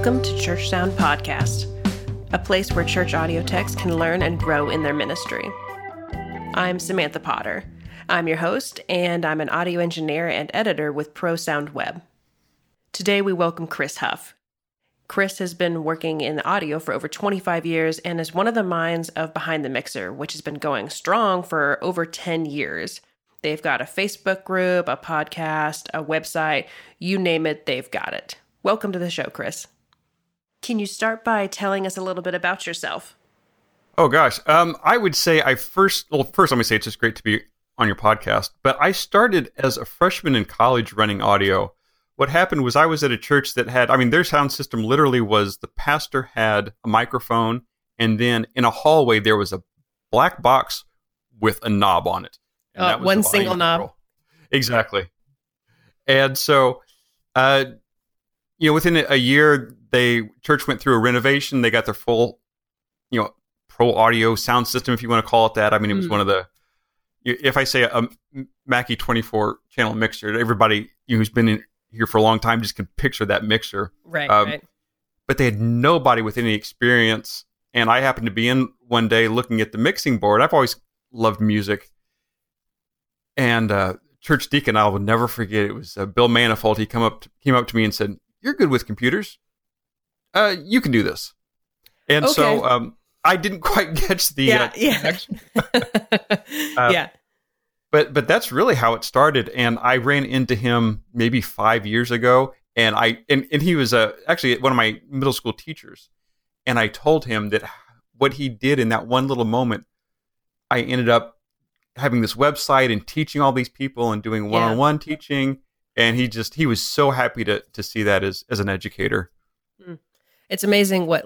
Welcome to Church Sound Podcast, a place where church audio techs can learn and grow in their ministry. I'm Samantha Potter. I'm your host, and I'm an audio engineer and editor with Pro Sound Web. Today, we welcome Chris Huff. Chris has been working in audio for over 25 years and is one of the minds of Behind the Mixer, which has been going strong for over 10 years. They've got a Facebook group, a podcast, a website, you name it, they've got it. Welcome to the show, Chris. Can you start by telling us a little bit about yourself? Oh gosh, um, I would say I first. Well, first let me say it's just great to be on your podcast. But I started as a freshman in college running audio. What happened was I was at a church that had. I mean, their sound system literally was the pastor had a microphone, and then in a hallway there was a black box with a knob on it. Uh, one single knob. Control. Exactly. And so, uh, you know, within a year, they church went through a renovation. They got their full, you know, pro audio sound system, if you want to call it that. I mean, it was mm. one of the. If I say a Mackie twenty four channel mixer, everybody who's been in here for a long time just can picture that mixer. Right. Um, right. But they had nobody with any experience, and I happened to be in one day looking at the mixing board. I've always loved music, and uh, church deacon I will never forget. It was uh, Bill Manifold. He come up to, came up to me and said, "You're good with computers. Uh, you can do this." And okay. so um, I didn't quite catch the yeah uh, yeah uh, yeah. But but that's really how it started, and I ran into him maybe five years ago, and I and, and he was uh, actually one of my middle school teachers, and I told him that what he did in that one little moment, I ended up having this website and teaching all these people and doing one-on-one teaching and he just he was so happy to to see that as as an educator. It's amazing what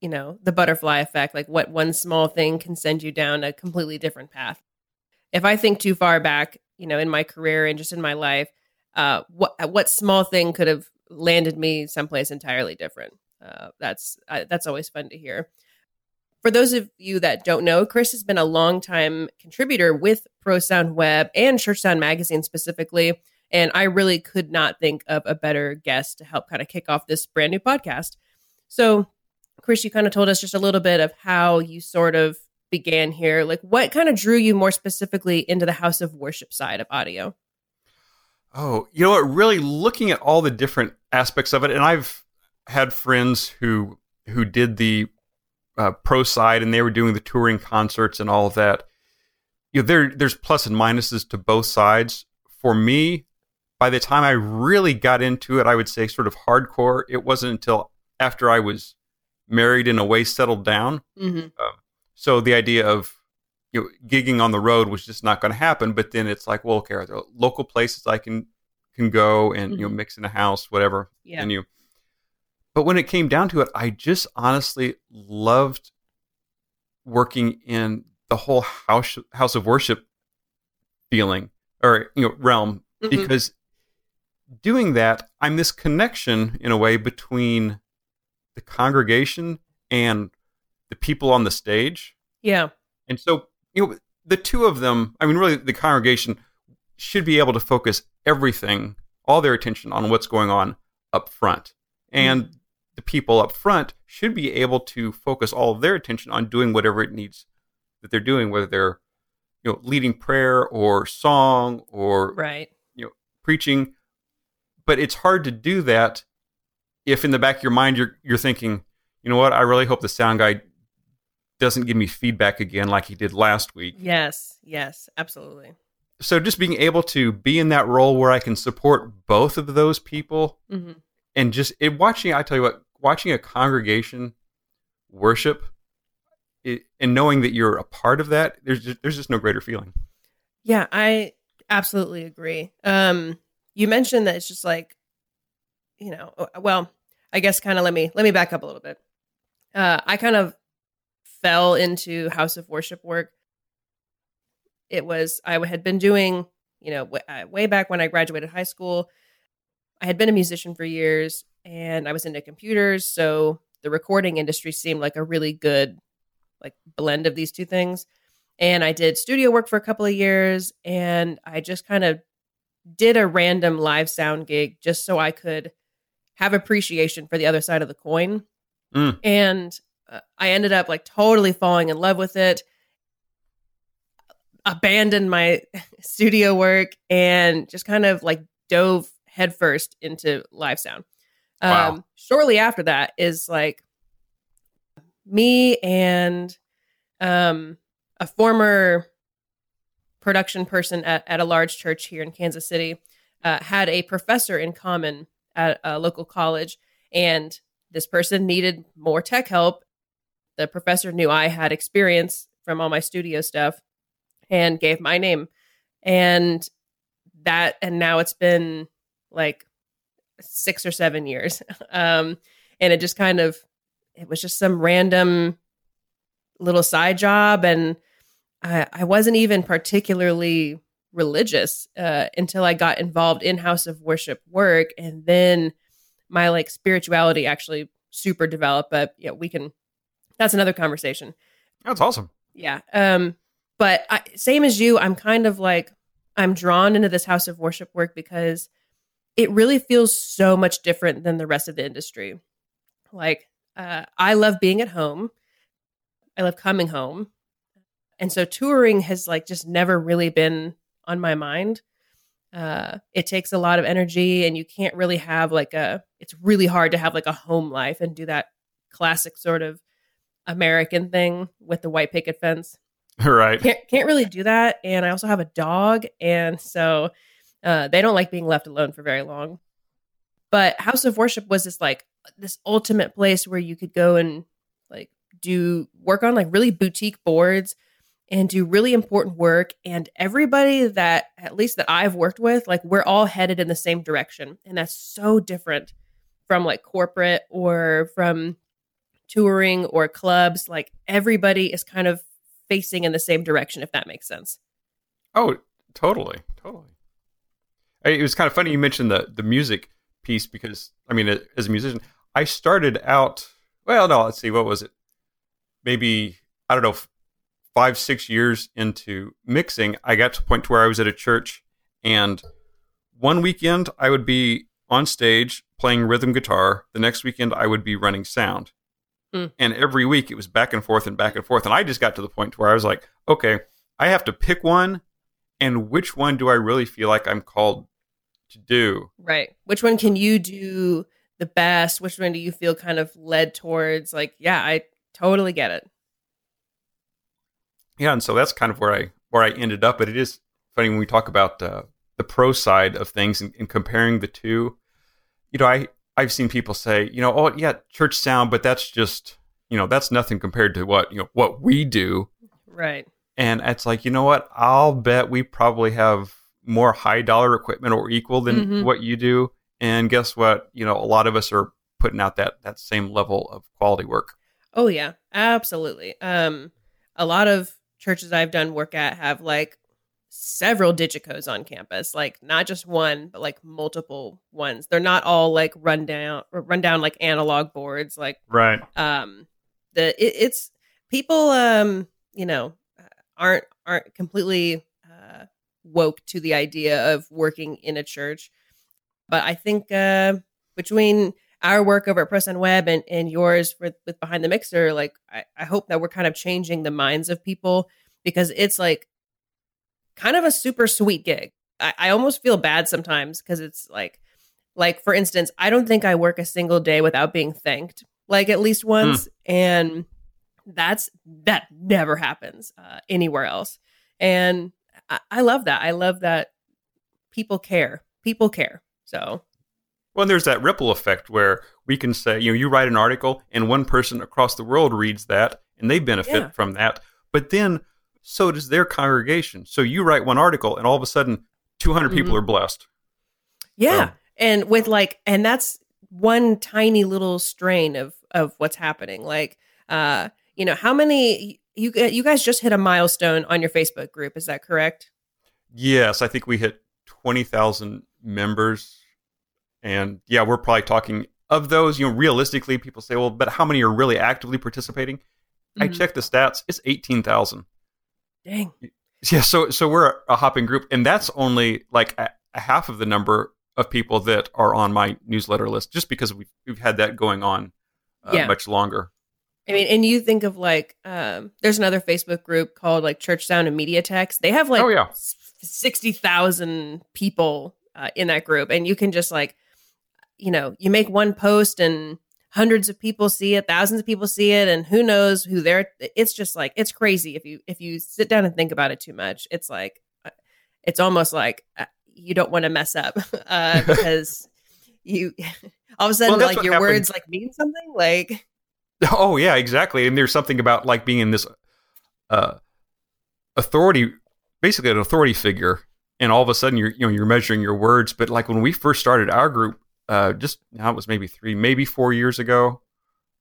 you know the butterfly effect like what one small thing can send you down a completely different path if i think too far back you know in my career and just in my life uh what what small thing could have landed me someplace entirely different uh that's that's always fun to hear for those of you that don't know, Chris has been a longtime contributor with Pro Sound Web and Church Sound Magazine specifically. And I really could not think of a better guest to help kind of kick off this brand new podcast. So, Chris, you kind of told us just a little bit of how you sort of began here. Like, what kind of drew you more specifically into the house of worship side of audio? Oh, you know what? Really looking at all the different aspects of it, and I've had friends who who did the uh, pro side and they were doing the touring concerts and all of that. You know, there there's plus and minuses to both sides. For me, by the time I really got into it, I would say sort of hardcore. It wasn't until after I was married in a way settled down. Mm-hmm. Uh, so the idea of you know gigging on the road was just not going to happen. But then it's like, well, okay, are there local places I can can go and mm-hmm. you know mm-hmm. mix in a house, whatever. Yeah. And you but when it came down to it, I just honestly loved working in the whole house house of worship feeling or you know realm mm-hmm. because doing that, I'm this connection in a way between the congregation and the people on the stage. Yeah. And so, you know, the two of them, I mean, really, the congregation should be able to focus everything, all their attention on what's going on up front. And mm-hmm the people up front should be able to focus all of their attention on doing whatever it needs that they're doing, whether they're you know leading prayer or song or right you know preaching. But it's hard to do that if in the back of your mind you're you're thinking, you know what, I really hope the sound guy doesn't give me feedback again like he did last week. Yes, yes, absolutely. So just being able to be in that role where I can support both of those people mm-hmm. and just it, watching, I tell you what, watching a congregation worship it, and knowing that you're a part of that, there's just, there's just no greater feeling. Yeah, I absolutely agree. Um, you mentioned that it's just like, you know, uh, well, I guess kind of let me let me back up a little bit. Uh, I kind of fell into house of worship work. It was I had been doing, you know, w- uh, way back when I graduated high school. I had been a musician for years, and I was into computers, so the recording industry seemed like a really good like blend of these two things. And I did studio work for a couple of years and I just kind of did a random live sound gig just so I could have appreciation for the other side of the coin. Mm. And uh, I ended up like totally falling in love with it. Abandoned my studio work and just kind of like dove headfirst into live sound. Um, Wow. Shortly after that is like me and um, a former production person at, at a large church here in Kansas City uh, had a professor in common at a local college, and this person needed more tech help. The professor knew I had experience from all my studio stuff and gave my name. And that, and now it's been like six or seven years. Um, and it just kind of, it was just some random little side job. And I, I wasn't even particularly religious uh, until I got involved in house of worship work. And then my like spirituality actually super developed. But yeah, we can, that's another conversation. That's awesome. Yeah. Um, but I, same as you, I'm kind of like I'm drawn into this house of worship work because it really feels so much different than the rest of the industry. Like, uh, I love being at home. I love coming home, and so touring has like just never really been on my mind. Uh, it takes a lot of energy, and you can't really have like a. It's really hard to have like a home life and do that classic sort of American thing with the white picket fence right. can't can't really do that and i also have a dog and so uh, they don't like being left alone for very long but house of worship was this like this ultimate place where you could go and like do work on like really boutique boards and do really important work and everybody that at least that i've worked with like we're all headed in the same direction and that's so different from like corporate or from touring or clubs like everybody is kind of facing in the same direction if that makes sense Oh, totally, totally. It was kind of funny you mentioned the the music piece because I mean, as a musician, I started out. Well, no, let's see, what was it? Maybe I don't know, five six years into mixing, I got to a point to where I was at a church, and one weekend I would be on stage playing rhythm guitar. The next weekend I would be running sound. Hmm. And every week it was back and forth and back and forth. And I just got to the point to where I was like, okay, I have to pick one and which one do I really feel like I'm called to do? right which one can you do the best which one do you feel kind of led towards like yeah i totally get it Yeah, and so that's kind of where I where I ended up. But it is funny when we talk about uh, the pro side of things and, and comparing the two. You know, I I've seen people say, you know, oh yeah, church sound, but that's just you know that's nothing compared to what you know what we do. right And it's like, you know what? I'll bet we probably have more high dollar equipment or equal than Mhm. what you do. And guess what? You know, a lot of us are putting out that that same level of quality work. oh yeah absolutely um a lot of churches i've done work at have like several digicos on campus like not just one but like multiple ones they're not all like run down run down like analog boards like Right. um the it, it's people um you know aren't aren't completely uh woke to the idea of working in a church but i think uh between our work over at Pro Sound Web and, and yours with, with behind the mixer like I, I hope that we're kind of changing the minds of people because it's like kind of a super sweet gig. I, I almost feel bad sometimes because it's like like for instance i don't think i work a single day without being thanked like at least once and that's that never happens uh, anywhere else. And I, I love that. I love that people care. People care. So Well, and there's that ripple effect where we can say, you know, you write an article and one person across the world reads that and they benefit Yeah. from that. But then so does their congregation. So you write one article and all of a sudden 200 people Mhm. are blessed. Yeah. So- And with like and that's one tiny little strain of of what's happening. Like uh you know, how many you you guys just hit a milestone on your Facebook group, is that correct? Yes, I think we hit 20,000 members. And yeah, we're probably talking of those, you know, realistically, people say, well, but how many are really actively participating? I Mhm. checked the stats, it's 18,000. Dang. Yeah, so so we're a hopping group, and that's only like a, a half of the number of people that are on my newsletter list just because we've, we've had that going on uh, Yeah. much longer. I mean, and you think of like, um, there's another Facebook group called like Church Sound and Media Techs. They have like Oh, yeah. s- 60,000 people uh, in that group. And you can just like, you know, you make one post and hundreds of people see it, thousands of people see it, and who knows who they're, it's just like, it's crazy. If you, if you sit down and think about it too much, it's like, uh, it's almost like uh, you don't want to mess up uh, because you, all of a sudden, Well, like your happened. words like mean something like, Oh yeah, exactly. And there's something about like being in this uh, authority, basically an authority figure, and all of a sudden you're you know you're measuring your words. But like when we first started our group, uh, just now it was maybe three, maybe four years ago,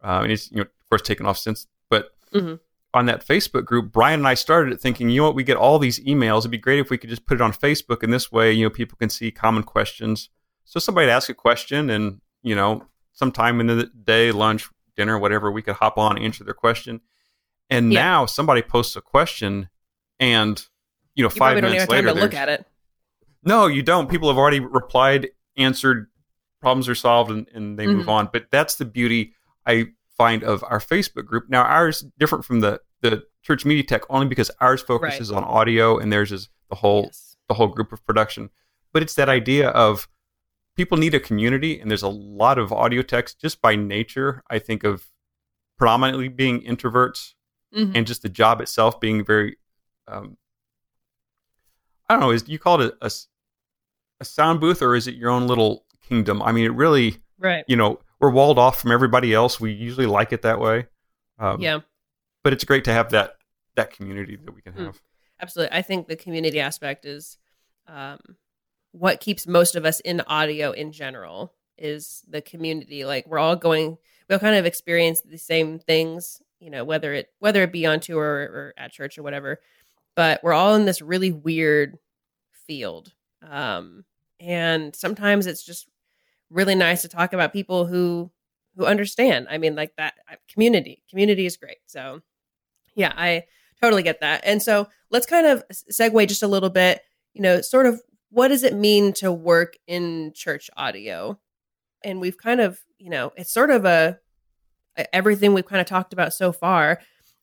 uh, and it's you know of course taken off since. But Mhm. on that Facebook group, Brian and I started it thinking, you know what, we get all these emails. It'd be great if we could just put it on Facebook, and this way you know people can see common questions. So somebody ask a question, and you know sometime in the day, lunch, dinner, whatever, we could hop on and answer their question. And Yeah. now somebody posts a question, and you know, you five probably don't even minutes have time later, to look at it. no, you don't. People have already replied, answered, problems are solved, and, and they move Mhm. on. But that's the beauty I find of our Facebook group. Now, ours different from the the Church Media Tech only because ours focuses on audio, and theirs is the whole Yes. the whole group of production. But it's that idea of people need a community, and there's a lot of audio techs just by nature. I think of predominantly being introverts, Mhm. and just the job itself being very um, I don't know, is you call it a a sound booth or is it your own little kingdom? I mean, it really, right. you know, we're walled off from everybody else. We usually like it that way. Um, yeah, But it's great to have that that community that we can Mm. have. absolutely. I think the community aspect is um, what keeps most of us in audio in general is the community. Like we're all going, we all kind of experience the same things, you know, whether it whether it be on tour or, or at church or whatever. But we're all in this really weird field, um, and sometimes it's just really nice to talk about people who who understand. I mean, like that uh, community. Community is great. So, yeah, I totally get that. And so, let's kind of segue just a little bit. You know, sort of what does it mean to work in church audio? And we've kind of, you know, it's sort of a a- everything we've kind of talked about so far.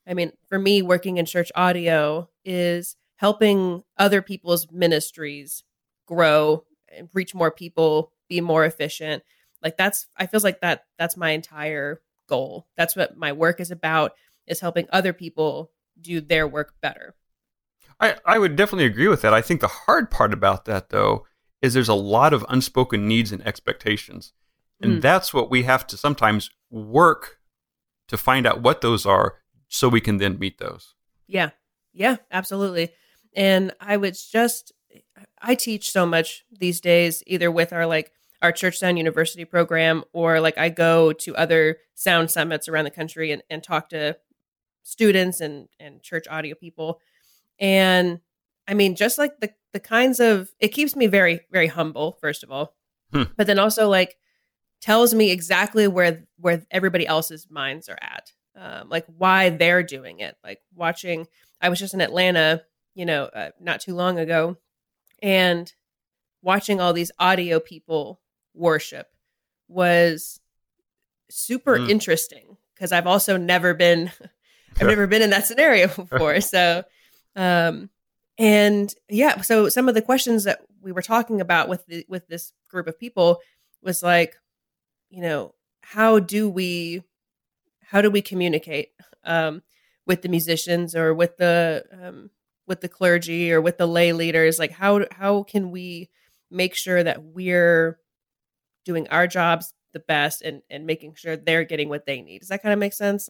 I mean, for me, working in church audio is helping other people's ministries grow and reach more people, be more efficient. Like that's I feels like that that's my entire goal. That's what my work is about is helping other people do their work better. I, I would definitely agree with that. I think the hard part about that, though, is there's a lot of unspoken needs and expectations. And Mm. that's what we have to sometimes work to find out what those are so we can then meet those. Yeah. Yeah, absolutely. And I was just I teach so much these days either with our like our church sound university program or like I go to other sound summits around the country and, and talk to students and and church audio people. And I mean just like the the kinds of it keeps me very very humble first of all. Hmm. But then also like tells me exactly where where everybody else's minds are at. Um, like why they're doing it. Like watching I was just in Atlanta, you know, uh, not too long ago, and watching all these audio people worship was super Mm. interesting because I've also never been, I've never been in that scenario before. so, um, and yeah, so some of the questions that we were talking about with the with this group of people was like, you know, how do we, how do we communicate? Um, with the musicians or with the um, with the clergy or with the lay leaders like how how can we make sure that we're doing our jobs the best and and making sure they're getting what they need does that kind of make sense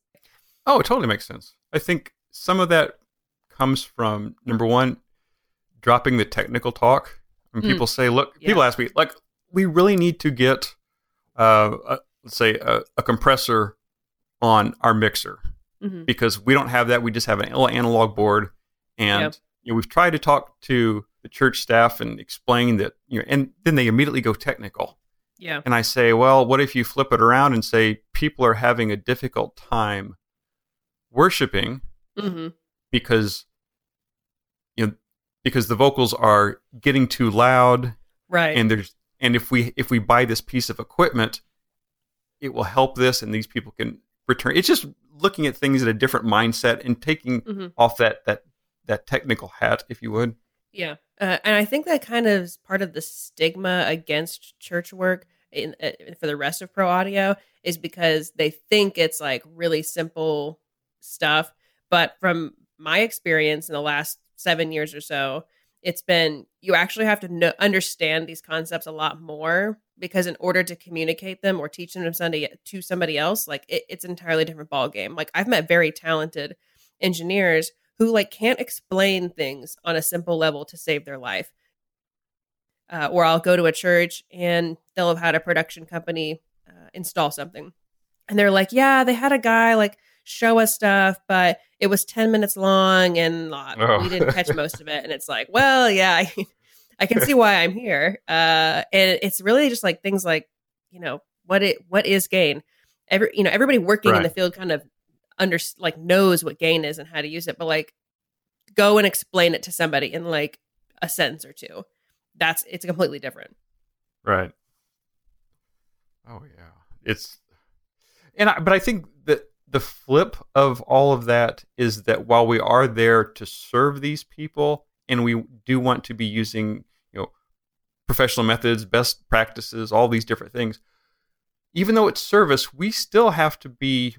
Oh, it totally makes sense. I think some of that comes from number one, dropping the technical talk. When Mm. people say, "Look," Yeah. people ask me, "Like, we really need to get, uh, a, let's say, a, a compressor on our mixer mm-hmm. because we don't have that. We just have an little analog board, and Yep. you know, we've tried to talk to the church staff and explain that, you know, and then they immediately go technical. yeah And I say, well, what if you flip it around and say people are having a difficult time worshiping mm-hmm. because you know because the vocals are getting too loud right and there's and if we if we buy this piece of equipment, it will help this, and these people can return. It's just looking at things at a different mindset and taking Mhm. off that that that technical hat, if you would. Yeah, uh, and I think that kind of is part of the stigma against church work in uh, for the rest of pro audio is because they think it's like really simple stuff. But from my experience in the last seven years or so, it's been you actually have to know, understand these concepts a lot more because in order to communicate them or teach them to somebody to somebody else, like it, it's an entirely different ball game. Like I've met very talented engineers who like can't explain things on a simple level to save their life. Uh, or I'll go to a church and they'll have had a production company uh, install something, and they're like, "Yeah, they had a guy like show us stuff, but it was ten minutes long and uh, Oh. we didn't catch most of it." And it's like, "Well, yeah, I, I can see why I'm here." Uh, and it's really just like things like, you know, what it what is gain? Every you know, everybody working in the field kind of under like knows what gain is and how to use it, but like go and explain it to somebody in like a sentence or two. That's it's completely different. Right. Oh yeah, it's and I, but I think that the flip of all of that is that while we are there to serve these people and we do want to be using you know professional methods, best practices, all these different things, even though it's service, we still have to be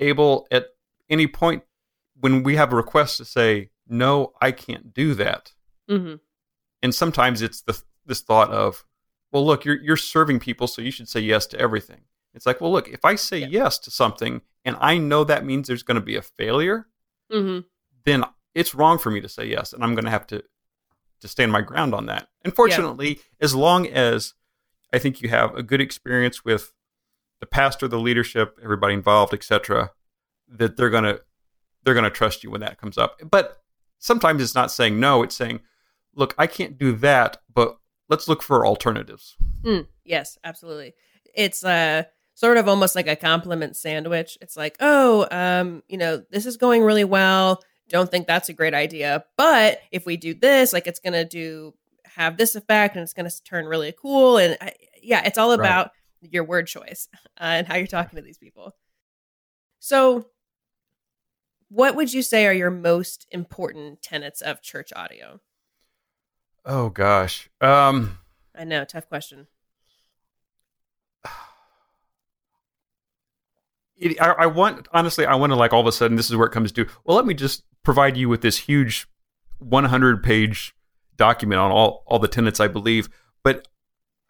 able at any point when we have a request to say no, I can't do that Mm-hmm. and sometimes it's the this thought of well look you're you're serving people so you should say yes to everything it's like well look if i say Yeah. yes to something and i know that means there's going to be a failure Mm-hmm. then it's wrong for me to say yes and i'm going to have to to stand my ground on that unfortunately as long as i think you have a good experience with the pastor the leadership everybody involved etc that they're going to they're going to trust you when that comes up but sometimes it's not saying no it's saying look i can't do that but let's look for alternatives Mm, yes, absolutely. It's uh sort of almost like a compliment sandwich. It's like, oh, um, you know, this is going really well. Don't think that's a great idea, but if we do this, like, it's gonna do have this effect, and it's gonna turn really cool. And I, yeah, it's all Right. Your word choice uh, and how you're talking to these people. So, what would you say are your most important tenets of church audio? oh gosh um I know, tough question. it, I, I want honestly i want to like all of a sudden this is where it comes to well let me just provide you with this huge 100 page document on all, all the tenets i believe but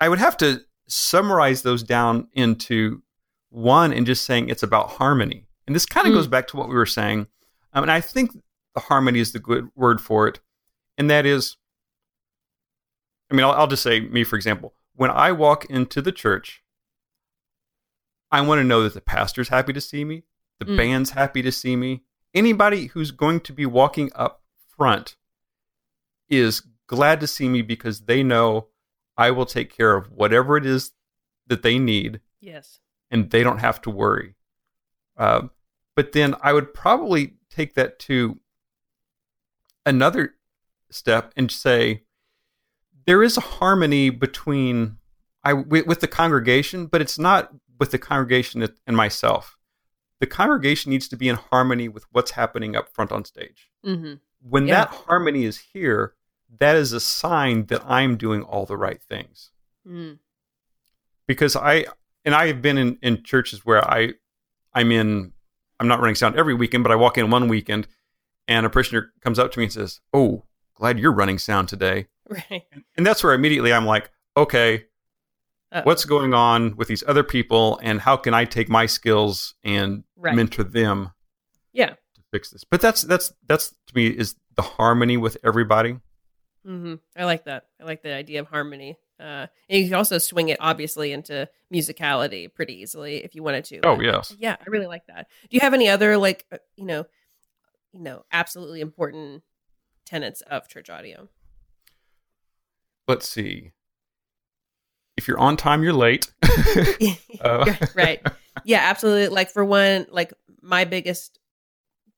i would have to summarize those down into one and just saying it's about harmony and this kind of Mm. goes back to what we were saying um, and i think the harmony is the good word for it and that is i mean I'll, I'll just say me for example when i walk into the church I want to know that the pastor's happy to see me, the Mm. band's happy to see me. Anybody who's going to be walking up front is glad to see me because they know I will take care of whatever it is that they need Yes. and they don't have to worry. Um, but then I would probably take that to another step and say there is a harmony between I with, with the congregation, but it's not with the congregation and myself. The congregation needs to be in harmony with what's happening up front on stage. Mm-hmm. When Yeah. that harmony is here, that is a sign that I'm doing all the right things Mm. because I and I have been in, in churches where I I'm in I'm not running sound every weekend, but I walk in one weekend and a parishioner comes up to me and says, "Oh, glad you're running sound today." Right. And that's where immediately I'm like, "Okay, Uh-oh. what's going on with these other people and how can I take my skills and Right. mentor them Yeah. to fix this?" But that's that's that's to me is the harmony with everybody. Hmm I like that. I like the idea of harmony. Uh, and you can also swing it obviously into musicality pretty easily if you wanted to. Oh, yes. Yeah, I really like that. Do you have any other like uh, you know, you know, absolutely important tenets of church audio? Let's see. If you're on time, you're late. Uh, right. Yeah, absolutely. Like for one, like my biggest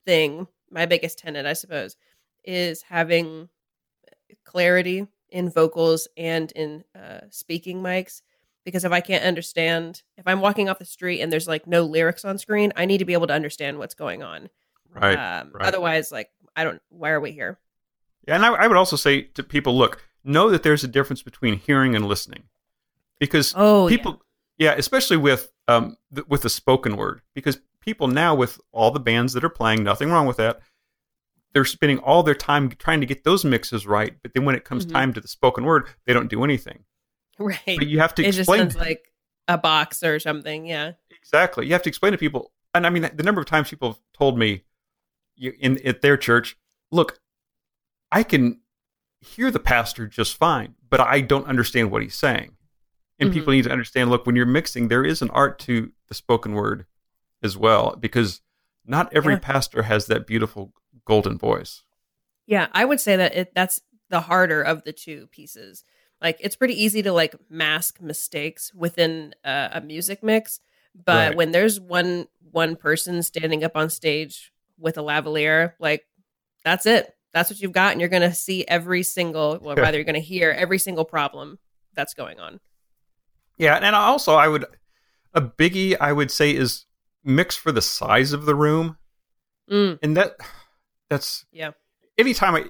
thing, my biggest tenet, I suppose, is having clarity in vocals and in uh, speaking mics because if I can't understand, if I'm walking off the street and there's like no lyrics on screen, I need to be able to understand what's going on. Right. Um, right. Otherwise, like I don't. Why are we here? Yeah, and I, I would also say to people, look, know that there's a difference between hearing and listening, because Oh, people, yeah, especially with um th- with the spoken word, because people now with all the bands that are playing, nothing wrong with that. They're spending all their time trying to get those mixes right, but then when it comes Mhm. time to the spoken word, they don't do anything. right. But you have to explain It just explain sounds like a box or something. Yeah. exactly. You have to explain to people, and I mean, the number of times people have told me you, in at their church, look, I can hear the pastor just fine, but I don't understand what he's saying. And Mhm. people need to understand, look, when you're mixing, there is an art to the spoken word as well, because not every Yeah. pastor has that beautiful golden voice. Yeah, I would say that it that's the harder of the two pieces. Like it's pretty easy to like mask mistakes within uh, a music mix, but Right. when there's one one person standing up on stage with a lavalier, like that's it. That's what you've got, and you're going to see every single, well, rather you're going to hear every single problem that's going on. Yeah, and also I would a biggie I would say is mix for the size of the room. Mm, and that that's Yeah. anytime i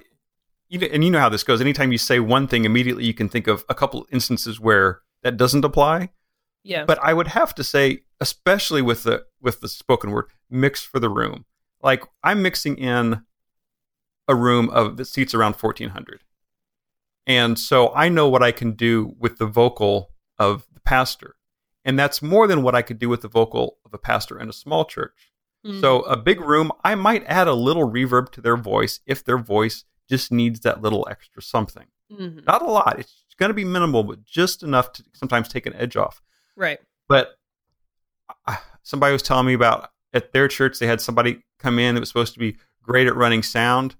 you know, and you know how this goes. Anytime you say one thing immediately you can think of a couple instances where that doesn't apply. Yeah, but i would have to say especially with the with the spoken word mix for the room. Like i'm mixing in a room of that seats around 1400 and so i know what i can do with the vocal of the pastor. And that's more than what i could do with the vocal of a pastor in a small church Mm, so a big room, I might add a little reverb to their voice if their voice just needs that little extra something. mhm. Not a lot. It's going to be minimal, but just enough to sometimes take an edge off. right. But uh, somebody was telling me about at their church they had somebody come in that was supposed to be great at running sound,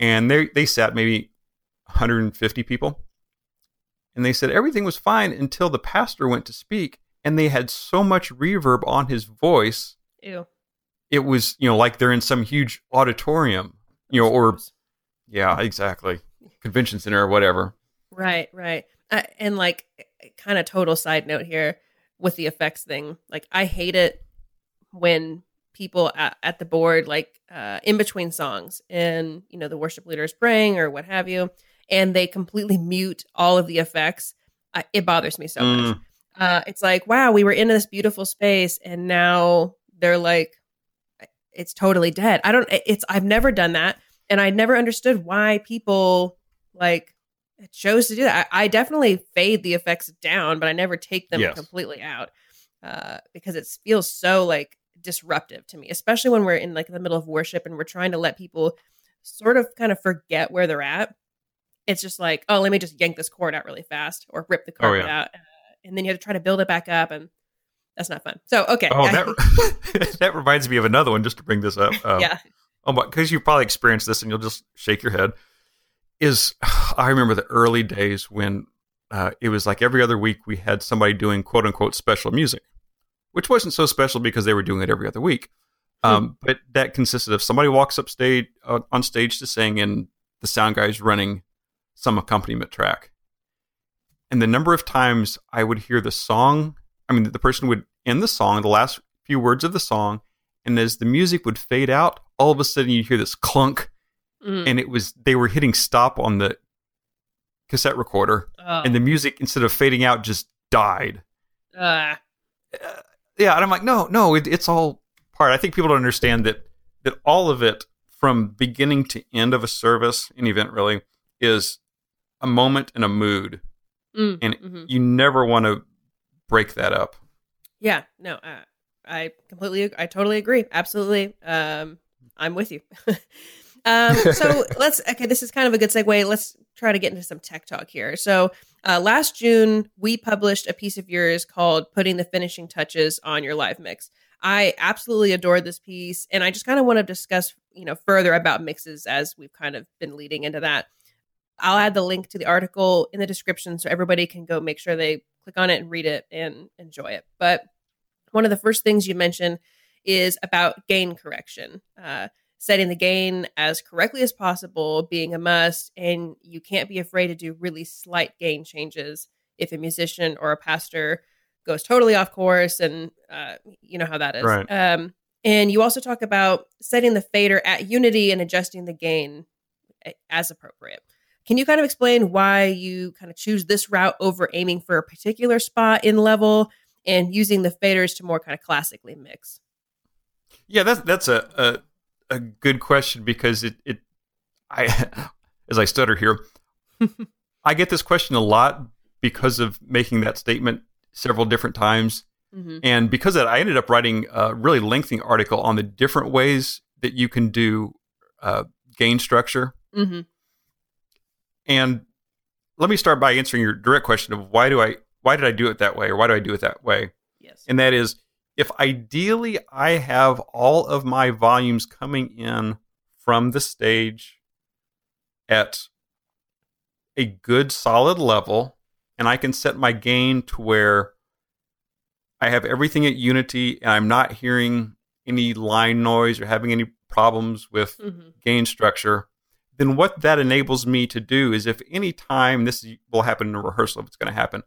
and they they sat maybe 150 people, and they said everything was fine until the pastor went to speak, and they had so much reverb on his voice Ew. It was you know like they're in some huge auditorium you know or yeah exactly convention center or whatever Right, right. Uh, and like, kind of total side note here with the effects thing. Like, I hate it when people at, at the board, like uh, in between songs, and you know the worship leader is praying or what have you, and they completely mute all of the effects. I, it bothers me so much. Mm, Uh, it's like, wow, we were in this beautiful space, and now they're like, it's totally dead. I don't. It's I've never done that, and I never understood why people like chose to do that. I, I definitely fade the effects down, but I never take them Yes. completely out uh, because it feels so like disruptive to me, especially when we're in like the middle of worship and we're trying to let people sort of kind of forget where they're at. It's just like, oh, let me just yank this cord out really fast or rip the Oh, carpet yeah. out, uh, and then you have to try to build it back up, and that's not fun. So okay, oh that that reminds me of another one just to bring this up um, yeah, oh my because you probably experienced this and you'll just shake your head is i remember the early days when uh, it was like every other week we had somebody doing quote unquote special music which wasn't so special because they were doing it every other week. Um, but that consisted of somebody walks up stage uh, on stage to sing and the sound guy's running some accompaniment track. And the number of times i would hear the song i mean the person would end the song the last few words of the song and as the music would fade out all of a sudden you'd hear this clunk Mm. and it was they were hitting stop on the cassette recorder Oh, and the music instead of fading out just died. Uh, Uh, yeah and i'm like no no it, it's all part. I think people don't understand that that all of it from beginning to end of a service an event really is a moment and a mood. Mm, And- mhm. you never want to break that up Yeah, no, uh, I completely, I totally agree. Absolutely, um, I'm with you. um, so let's. Okay, this is kind of a good segue. Let's try to get into some tech talk here. So uh, last June, we published a piece of yours called "Putting the Finishing Touches on Your Live Mix." I absolutely adored this piece, and I just kind of want to discuss, you know, further about mixes as we've kind of been leading into that. I'll add the link to the article in the description so everybody can go make sure they click on it and read it and enjoy it. But one of the first things you mentioned is about gain correction. Uh, setting the gain as correctly as possible being a must, and you can't be afraid to do really slight gain changes if a musician or a pastor goes totally off course, and uh, you know how that is. Right. Um, and you also talk about setting the fader at unity and adjusting the gain as appropriate. Can you kind of explain why you kind of choose this route over aiming for a particular spot in level and using the faders to more kind of classically mix? Yeah, that's that's a a, a good question because it it I as I stutter here, I get this question a lot because of making that statement several different times. Mm-hmm. And because of that, I ended up writing a really lengthy article on the different ways that you can do uh, gain structure. Mm-hmm. And let me start by answering your direct question of why do I why did I do it that way or why do I do it that way? Yes. And that is if ideally I have all of my volumes coming in from the stage at a good solid level and I can set my gain to where I have everything at unity and I'm not hearing any line noise or having any problems with mm-hmm. gain structure, then what that enables me to do is if any time this will happen in a rehearsal, if it's going to happen,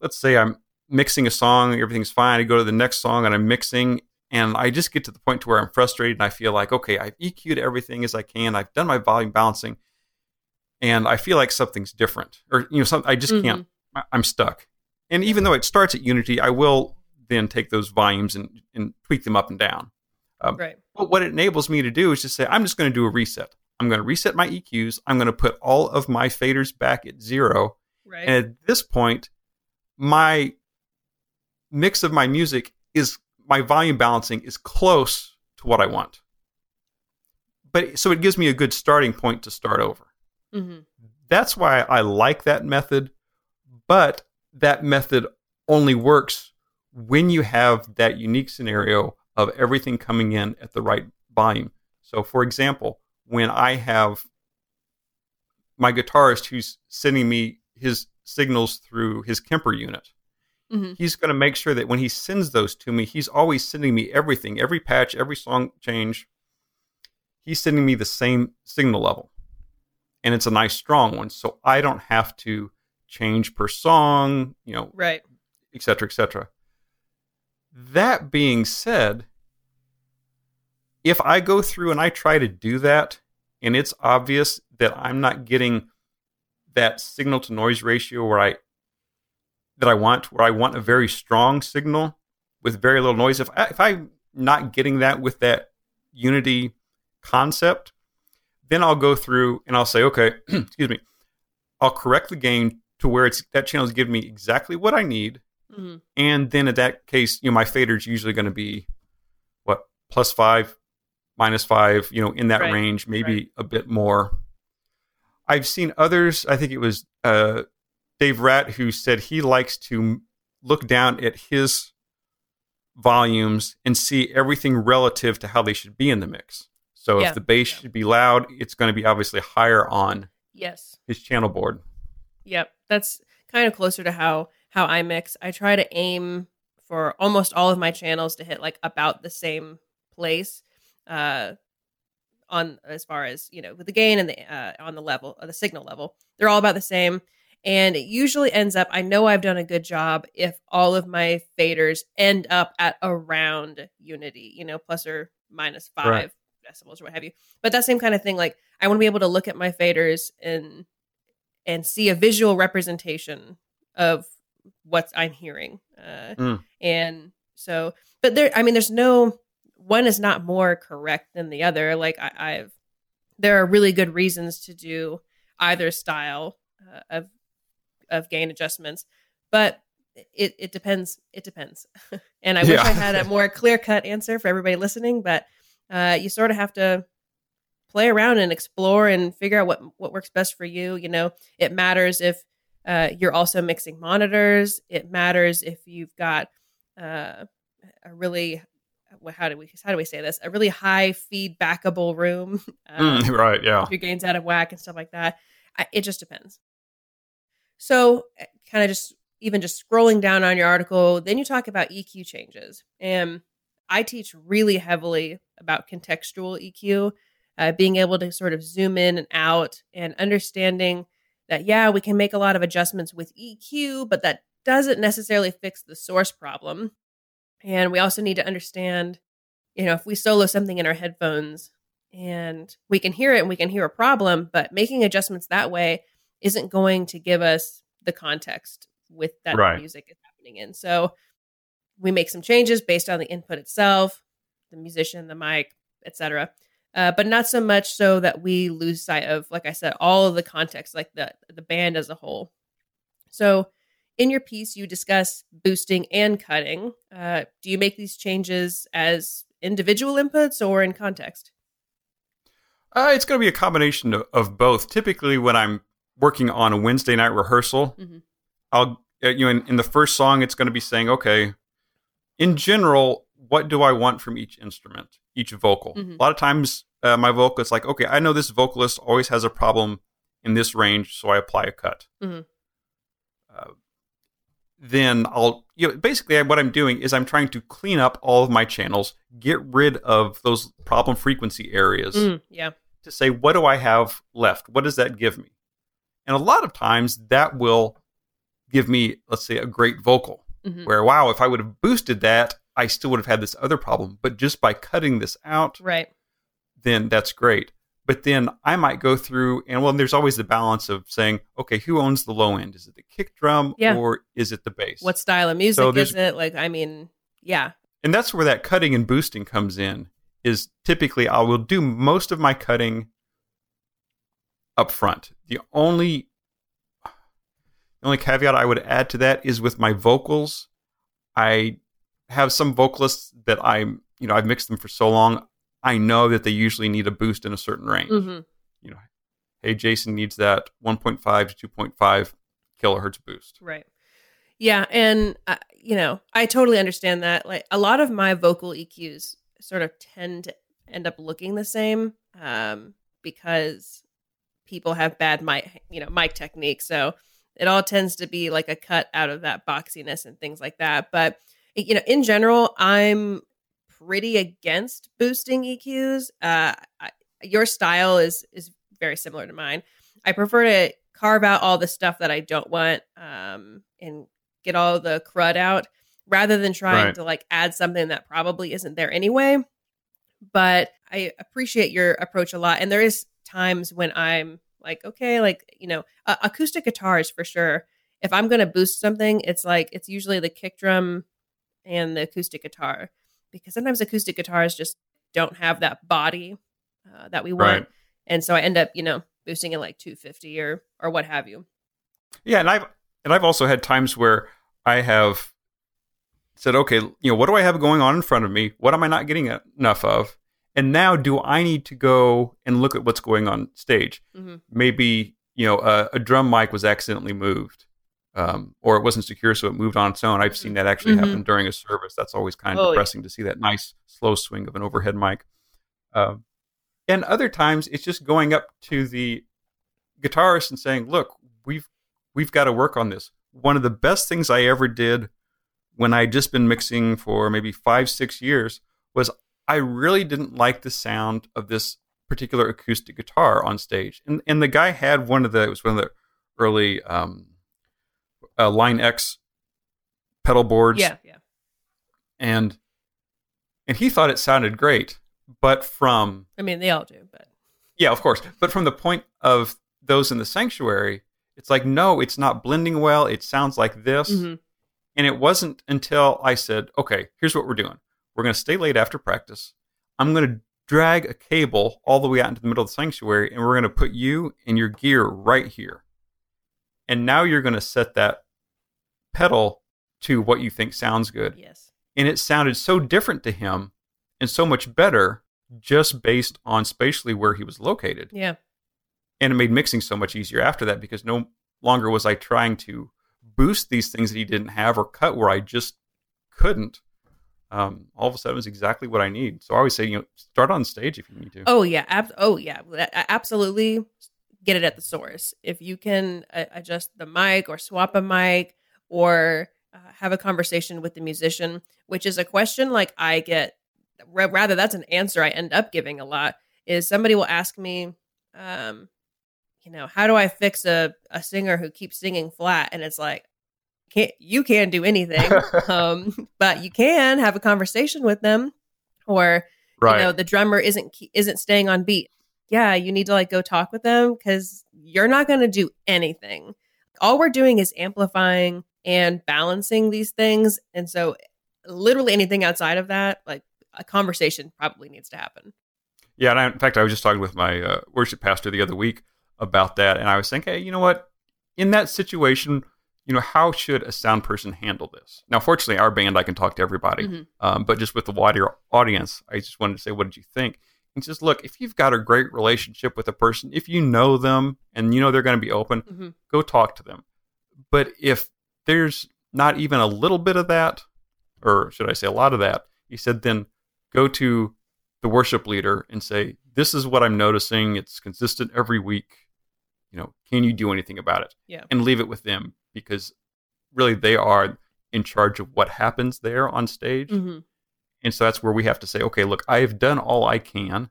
let's say I'm mixing a song, everything's fine. I go to the next song and I'm mixing, and I just get to the point to where I'm frustrated and I feel like, okay, I've EQ'd everything as I can. I've done my volume balancing, and I feel like something's different, or you know, some, I just mm-hmm. can't. I'm stuck. And even though it starts at Unity, I will then take those volumes and, and tweak them up and down. Um, right. But what it enables me to do is just say, I'm just going to do a reset. I'm going to reset my EQs. I'm going to put all of my faders back at zero. Right. And at this point, my mix of my music is my volume balancing is close to what I want. But so it gives me a good starting point to start over. Mm-hmm. That's why I like that method. But that method only works when you have that unique scenario of everything coming in at the right volume. So, for example, when I have my guitarist who's sending me his signals through his Kemper unit, mm-hmm. he's going to make sure that when he sends those to me, he's always sending me everything, every patch, every song change. He's sending me the same signal level. And it's a nice strong one. So I don't have to change per song, you know, right, et cetera, et cetera. That being said, if I go through and I try to do that, and it's obvious that I'm not getting that signal to noise ratio where I that I want, where I want a very strong signal with very little noise. If I, if I'm not getting that with that unity concept, then I'll go through and I'll say, okay, excuse me, I'll correct the gain to where it's that channel is giving me exactly what I need Mm-hmm. And then in that case, you know, my fader is usually going to be what plus five, minus five, you know, in that right. range, maybe right. a bit more. I've seen others. I think it was uh, Dave Rat who said he likes to look down at his volumes and see everything relative to how they should be in the mix. So yeah. if the bass yeah. should be loud, it's going to be obviously higher on yes his channel board. Yep, that's kind of closer to how how I mix. I try to aim for almost all of my channels to hit like about the same place uh on as far as you know with the gain and the uh, on the level of uh, the signal level they're all about the same and it usually ends up i know i've done a good job if all of my faders end up at around unity you know plus or minus five right. decibels or what have you but that same kind of thing like i want to be able to look at my faders and and see a visual representation of what I'm hearing. Uh, mm. And so, but there, I mean, there's no one is not more correct than the other. Like I, I've, there are really good reasons to do either style uh, of of gain adjustments, but it it depends. It depends. and I yeah. wish I had a more clear cut answer for everybody listening, but uh, you sort of have to play around and explore and figure out what what works best for you. You know, it matters if uh, you're also mixing monitors. It matters if you've got uh, a really how do we how do we say this? A really high feedbackable room, mm, right? Yeah, your gains out of whack and stuff like that. I, it just depends. So, eh, kind of just even just scrolling down on your article, then you talk about EQ changes, and I teach really heavily about contextual EQ. uh, being able to sort of zoom in and out and understanding that, yeah, we can make a lot of adjustments with EQ, but that doesn't necessarily fix the source problem. And we also need to understand, you know, if we solo something in our headphones and we can hear it and we can hear a problem, but making adjustments that way isn't going to give us the context with that Right. music is happening in. So we make some changes based on the input itself, the musician, the mic, etc. Uh, but not so much so that we lose sight of, like I said, all of the context, like the the band as a whole. So, in your piece, you discuss boosting and cutting. Uh, do you make these changes as individual inputs or in context? Uh, it's going to be a combination of, of both. Typically, when I'm working on a Wednesday night rehearsal, Mhm. I'll uh, you know in, in the first song, it's going to be saying, okay, in general, what do I want from each instrument, each vocal? Mhm. A lot of times, uh, my vocal is like, okay, I know this vocalist always has a problem in this range, so I apply a cut. Mhm. Uh, then I'll you know basically what I'm doing is I'm trying to clean up all of my channels, get rid of those problem frequency areas Mm, yeah. to say what do I have left? What does that give me? And a lot of times that will give me, let's say, a great vocal Mhm. where wow, if I would have boosted that, I still would have had this other problem. But just by cutting this out, Right. then that's great. But then I might go through and well, there's always the balance of saying, okay, who owns the low end? Is it the kick drum Yeah. or is it the bass? What style of music So is it? Like, I mean, yeah. and that's where that cutting and boosting comes in is typically i will do most of my cutting up front the only the only caveat i would add to that is with my vocals i have some vocalists that i'm you know i've mixed them for so long i know that they usually need a boost in a certain range hmm you know hey jason needs that 1.5 to 2.5 kilohertz boost Right. Yeah, and uh, you know, I totally understand that. Like a lot of my vocal EQs sort of tend to end up looking the same um, because people have bad mic, you know, mic technique. So it all tends to be like a cut out of that boxiness and things like that. But you know, in general, I'm pretty against boosting EQs. Uh, I, your style is is very similar to mine. I prefer to carve out all the stuff that I don't want um, and get all the crud out rather than trying Right. to like add something that probably isn't there anyway. But I appreciate your approach a lot. And there is times when I'm like, okay, like, you know, uh, acoustic guitars for sure. If I'm going to boost something, it's like, it's usually the kick drum and the acoustic guitar because sometimes acoustic guitars just don't have that body uh, that we want. Right. And so I end up, you know, boosting in like 250 or or what have you. Yeah, and I've and I've also had times where I have said, okay, you know, what do I have going on in front of me? What am I not getting enough of? And now, do I need to go and look at what's going on stage? Mhm. Maybe you know a drum mic was accidentally moved, um, or it wasn't secure, so it moved on its own. I've seen that actually Mhm. happen during a service. That's always kind of Oh, yeah. depressing to see that nice slow swing of an overhead mic. Um, and other times, it's just going up to the guitarist and saying, "Look, we've we've got to work on this." One of the best things I ever did when I'd just been mixing for maybe five, six years was I really didn't like the sound of this particular acoustic guitar on stage. And and the guy had one of the it was one of the early um, uh, Line 6 pedal boards Yeah, yeah. and and he thought it sounded great. But from I mean, they all do, but yeah, of course. But from the point of those in the sanctuary, it's like, no, it's not blending well. It sounds like this. Mhm. And it wasn't until I said, okay, here's what we're doing. We're going to stay late after practice. I'm going to drag a cable all the way out into the middle of the sanctuary, and we're going to put you and your gear right here. And now you're going to set that pedal to what you think sounds good yes. and it sounded so different to him and so much better just based on spatially where he was located Yeah. and it made mixing so much easier after that because no longer was i trying to boost these things that he didn't have or cut where i just couldn't um, all of a sudden it was exactly what i need so i always say you know start on stage if you need to Oh yeah. Ab- oh yeah. Absolutely. Get it at the source. If you can uh, adjust the mic or swap a mic or uh, have a conversation with the musician, which is a question like I get. Rather, that's an answer I end up giving a lot. is somebody will ask me, um, you know, how do I fix a, a singer who keeps singing flat? And it's like, can't you can't do anything, um, but you can have a conversation with them, or right. you know, the drummer isn't isn't staying on beat. Yeah, you need to like go talk with them because you're not going to do anything. All we're doing is amplifying and balancing these things, and so literally anything outside of that, like a conversation, probably needs to happen. Yeah, and I, in fact, I was just talking with my uh, worship pastor the other week about that, and I was saying, hey, you know what? In that situation, you know, how should a sound person handle this? Now, fortunately, our band, I can talk to everybody, mm-hmm. um, but just with the wider audience, I just wanted to say, what did you think? And just look, if you've got a great relationship with a person, if you know them and you know they're going to be open, mm-hmm. go talk to them. But if there's not even a little bit of that, or should I say a lot of that, he said, then go to the worship leader and say, This is what I'm noticing. It's consistent every week. You know, can you do anything about it? Yeah. And leave it with them because really they are in charge of what happens there on stage. Mm-hmm. And so that's where we have to say, okay, look, I have done all I can.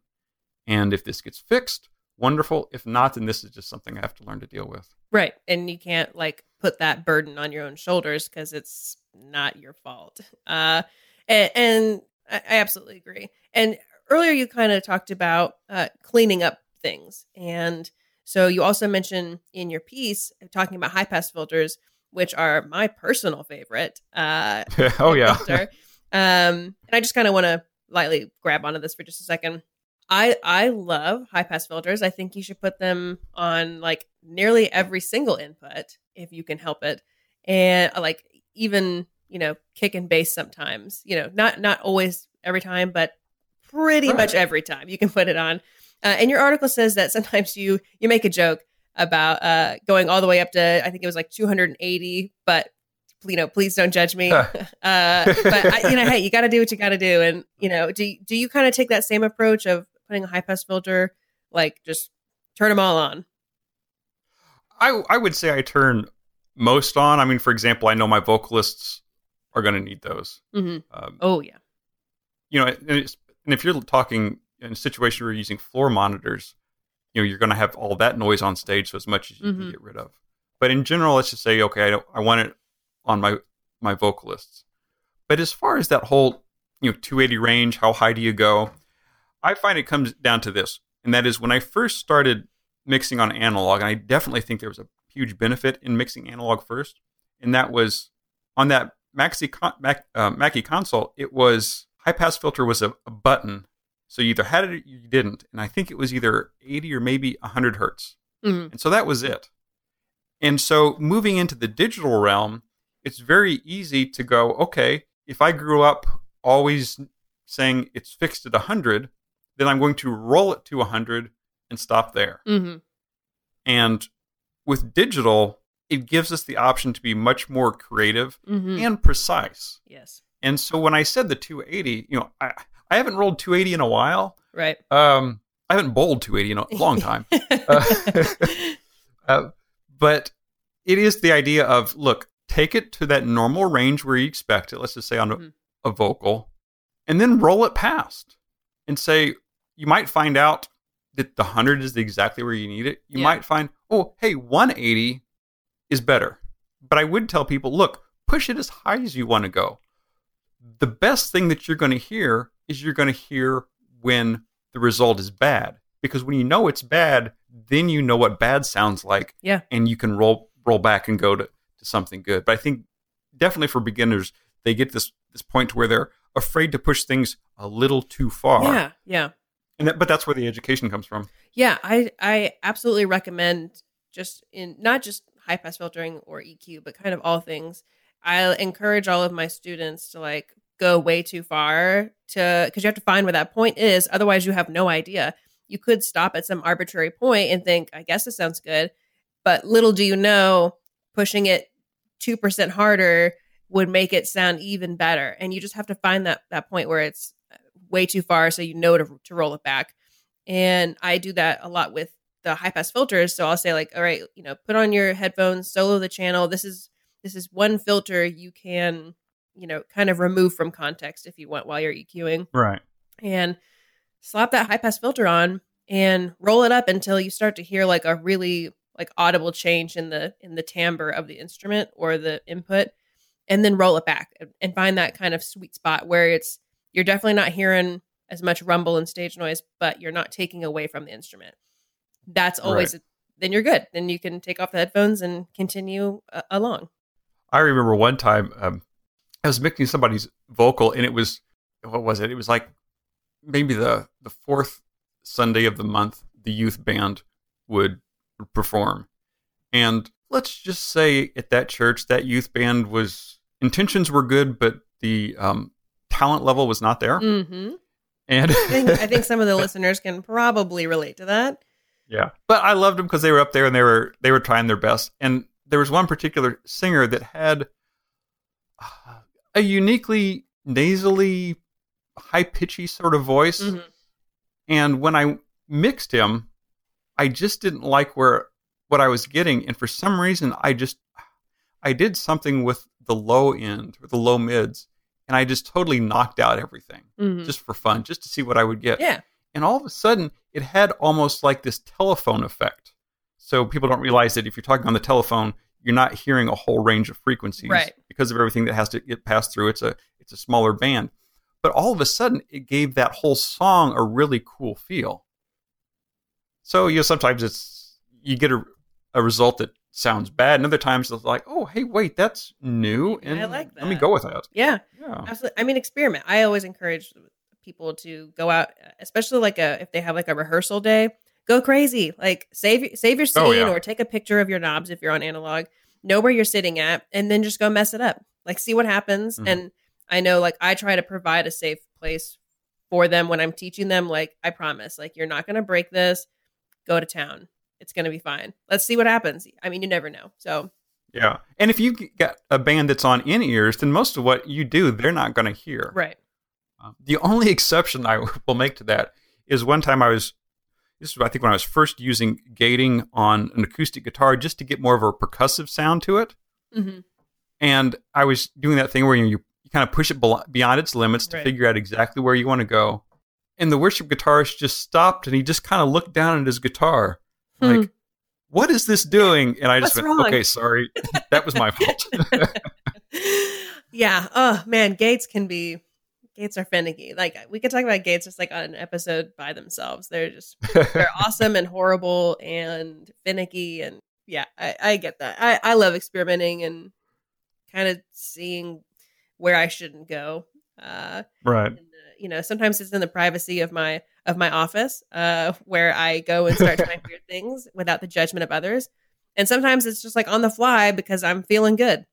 And if this gets fixed, wonderful. If not, then this is just something I have to learn to deal with. Right. And you can't like put that burden on your own shoulders because it's not your fault. Uh, and, and I, I absolutely agree. And earlier you kind of talked about uh, cleaning up things. And so you also mentioned in your piece talking about high pass filters, which are my personal favorite. Uh, oh yeah. um, and I just kind of want to lightly grab onto this for just a second. I I love high pass filters. I think you should put them on like nearly every single input if you can help it, and uh, like even you know kick and bass sometimes. You know, not not always every time, but pretty right. much every time you can put it on. Uh, and your article says that sometimes you you make a joke about uh, going all the way up to I think it was like 280, but you know, please don't judge me. uh, but I, you know, hey, you got to do what you got to do. And you know, do do you kind of take that same approach of putting a high pass filter, like just turn them all on? I I would say I turn most on. I mean, for example, I know my vocalists are going to need those. Mm-hmm. Um, oh yeah. You know, and, and if you're talking in a situation where you're using floor monitors, you know, you're going to have all that noise on stage, so as much as you mm-hmm. can get rid of. But in general, let's just say, okay, I, don't, I want it on my my vocalists. But as far as that whole, you know, 280 range, how high do you go? I find it comes down to this, and that is when I first started mixing on analog, and I definitely think there was a huge benefit in mixing analog first, and that was on that Maxi Mac, uh, Mackie console. It was high pass filter was a, a button so you either had it or you didn't. And I think it was either 80 or maybe 100 hertz. Mm-hmm. And so that was it. And so moving into the digital realm, it's very easy to go, okay, if I grew up always saying it's fixed at 100, then I'm going to roll it to 100 and stop there. Mm-hmm. And with digital, it gives us the option to be much more creative mm-hmm. and precise. Yes. And so when I said the 280, you know, I, I haven't rolled 280 in a while. Right. Um, I haven't bowled 280 in a long time. uh, uh, but it is the idea of look, take it to that normal range where you expect it. Let's just say on mm-hmm. a, a vocal, and then roll it past and say you might find out that the 100 is exactly where you need it. You yeah. might find, oh, hey, 180 is better. But I would tell people, look, push it as high as you want to go. The best thing that you're going to hear is you're going to hear when the result is bad because when you know it's bad then you know what bad sounds like yeah and you can roll roll back and go to, to something good but i think definitely for beginners they get this this point to where they're afraid to push things a little too far yeah yeah and that, but that's where the education comes from yeah i i absolutely recommend just in not just high pass filtering or eq but kind of all things i encourage all of my students to like go way too far to because you have to find where that point is. Otherwise, you have no idea. You could stop at some arbitrary point and think, I guess this sounds good. But little do you know, pushing it 2% harder would make it sound even better. And you just have to find that, that point where it's way too far so you know to, to roll it back. And I do that a lot with the high pass filters. So I'll say like, all right, you know, put on your headphones, solo the channel. This is this is one filter you can you know, kind of remove from context if you want while you're EQing. Right. And slap that high pass filter on and roll it up until you start to hear like a really like audible change in the in the timbre of the instrument or the input and then roll it back and find that kind of sweet spot where it's you're definitely not hearing as much rumble and stage noise but you're not taking away from the instrument that's always right. then you're good then you can take off the headphones and continue uh, along i remember one time um, i was mixing somebody's vocal and it was what was it it was like maybe the the fourth sunday of the month the youth band would perform. And let's just say at that church, that youth band was intentions were good, but the um, talent level was not there. Mm-hmm. And I think, I think some of the listeners can probably relate to that. Yeah, but I loved them because they were up there and they were they were trying their best. And there was one particular singer that had a uniquely nasally, high pitchy sort of voice. Mm-hmm. And when I mixed him, I just didn't like where what I was getting, and for some reason, I just I did something with the low end or the low mids, and I just totally knocked out everything mm-hmm. just for fun, just to see what I would get. Yeah. And all of a sudden, it had almost like this telephone effect. So people don't realize that if you're talking on the telephone, you're not hearing a whole range of frequencies right. because of everything that has to get passed through. It's a it's a smaller band, but all of a sudden, it gave that whole song a really cool feel. So you know, sometimes it's you get a, a result that sounds bad, and other times it's like, oh, hey, wait, that's new, and I like that. Let me go with that. Yeah, yeah, absolutely. I mean, experiment. I always encourage people to go out, especially like a if they have like a rehearsal day, go crazy. Like save save your scene oh, yeah. or take a picture of your knobs if you're on analog. Know where you're sitting at, and then just go mess it up. Like see what happens. Mm-hmm. And I know, like I try to provide a safe place for them when I'm teaching them. Like I promise, like you're not going to break this go to town. It's going to be fine. Let's see what happens. I mean, you never know. So, yeah. And if you get a band that's on in ears, then most of what you do, they're not going to hear. Right. Uh, the only exception I will make to that is one time I was, this was, I think, when I was first using gating on an acoustic guitar just to get more of a percussive sound to it. Mm-hmm. And I was doing that thing where you, you kind of push it beyond its limits to right. figure out exactly where you want to go and the worship guitarist just stopped and he just kind of looked down at his guitar hmm. like what is this doing? And i just What's went wrong? okay sorry. That was my fault. Yeah. Oh man gates can be gates are finicky. Like we could talk about gates just like on an episode by themselves. They're just they're awesome and horrible and finicky and yeah i, I get that. I, I love experimenting and kind of seeing where i shouldn't go uh right. and, you know sometimes it's in the privacy of my of my office uh, where i go and start trying weird things without the judgment of others. And sometimes it's just like on the fly because i'm feeling good.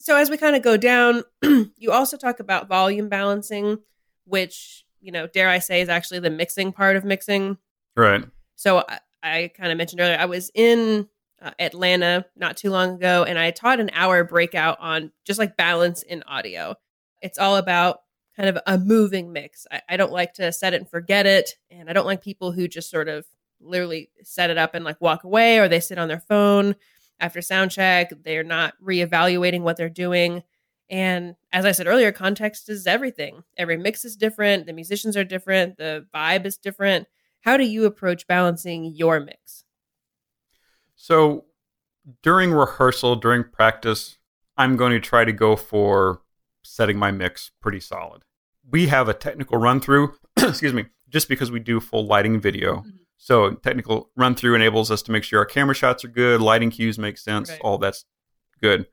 So as we kind of go down you also talk about volume balancing which you know dare i say is actually the mixing part of mixing. Right. So i, I kind of mentioned earlier i was in uh, atlanta not too long ago and i taught an hour breakout on just like balance in audio. It's all about kind of a moving mix. I, I, don't like to set it and forget it. And I don't like people who just sort of literally set it up and like walk away or they sit on their phone after sound check. They're not reevaluating what they're doing. And as I said earlier, context is everything. Every mix is different. The musicians are different. The vibe is different. How do you approach balancing your mix? So during rehearsal, during practice, I'm going to try to go for setting my mix pretty solid we have a technical run through, excuse me, just because we do full lighting video. Mm-hmm. So technical run through enables us to make sure our camera shots are good, lighting cues make sense, right. all that's good.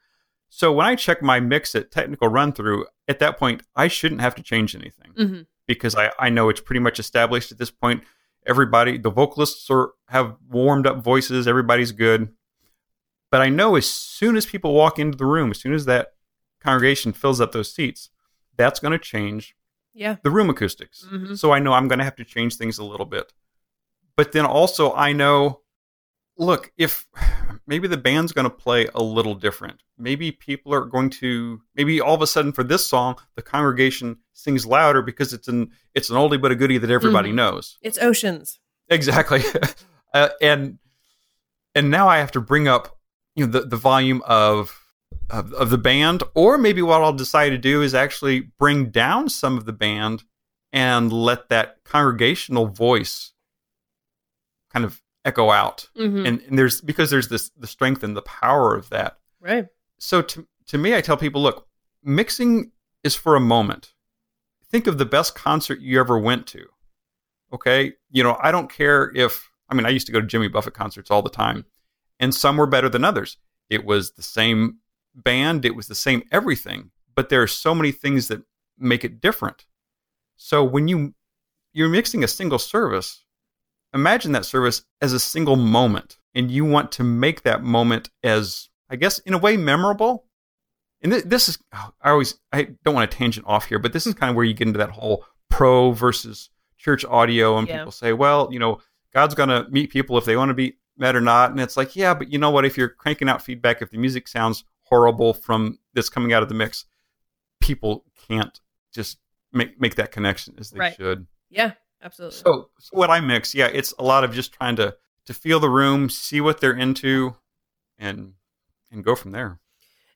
So when I check my mix at technical run through, at that point, I shouldn't have to change anything mm-hmm. because I, I know it's pretty much established at this point. Everybody, the vocalists are, have warmed up voices, everybody's good. But I know as soon as people walk into the room, as soon as that congregation fills up those seats, that's going to change yeah. The room acoustics. Mm-hmm. so i know i'm going to have to change things a little bit. But then also i know look if maybe the band's going to play a little different. Maybe people are going to maybe all of a sudden for this song the congregation sings louder because it's an it's an oldie but a goodie that everybody mm-hmm. knows. It's oceans. Exactly. Uh, and and now i have to bring up you know the, the volume of of, of the band, or maybe what I'll decide to do is actually bring down some of the band and let that congregational voice kind of echo out. Mhm. And, and there's because there's this the strength and the power of that. right. So to to me, I tell people, look, mixing is for a moment. Think of the best concert you ever went to. Okay, you know, I don't care if I mean I used to go to Jimmy Buffett concerts all the time, and some were better than others. It was the same band, it was the same everything, but there are so many things that make it different. So when you you're mixing a single service, imagine that service as a single moment, and you want to make that moment as I guess in a way memorable. And th- this is oh, I always I don't want to tangent off here, but this is hmm. kind of where you get into that whole pro versus church audio, and Yeah. people say, well, you know, God's going to meet people if they want to be met or not, and it's like, yeah, but you know what? If you're cranking out feedback, if the music sounds horrible from that's coming out of the mix, people can't just make make that connection as they Right. should. Yeah, absolutely. So, so what I mix, yeah, it's a lot of just trying to to feel the room, see what they're into, and and go from there.